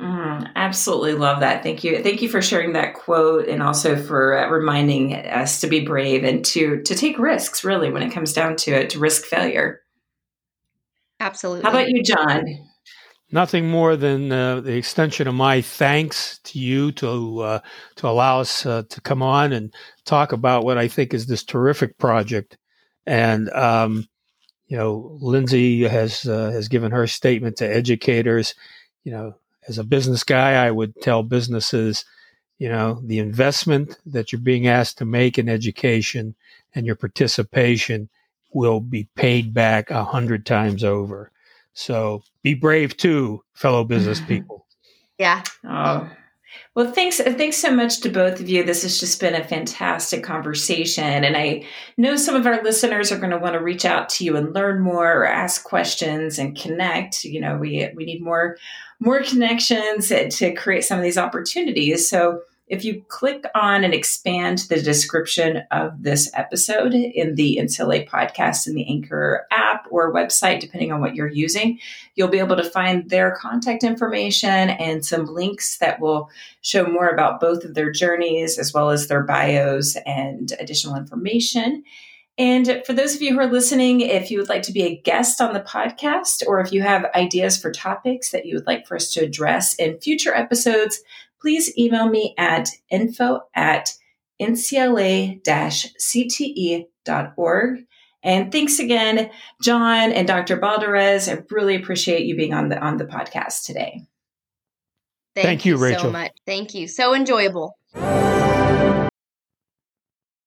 Mm, absolutely love that. Thank you. Thank you for sharing that quote and also for uh, reminding us to be brave and to to take risks. Really, when it comes down to it, to risk failure. Absolutely. How about you, John? Nothing more than uh, the extension of my thanks to you to uh, to allow us uh, to come on and talk about what I think is this terrific project. And um, you know, Lindsey has uh, has given her statement to educators. You know, as a business guy, I would tell businesses, you know, the investment that you're being asked to make in education and your participation will be paid back a hundred times over. So be brave too, fellow business people. Yeah. Oh, well, thanks. Uh, thanks so much to both of you. This has just been a fantastic conversation, and I know some of our listeners are going to want to reach out to you and learn more, or ask questions, and connect. You know, we we need more more connections to create some of these opportunities. So. If you click on and expand the description of this episode in the NCLA podcast in the Anchor app or website, depending on what you're using, you'll be able to find their contact information and some links that will show more about both of their journeys as well as their bios and additional information. And for those of you who are listening, if you would like to be a guest on the podcast or if you have ideas for topics that you would like for us to address in future episodes, please email me at info at ncla-cte.org. And thanks again, John and Dr. Balderaz. I really appreciate you being on the on the podcast today. Thank, Thank you, so Rachael. much. Thank you. So enjoyable.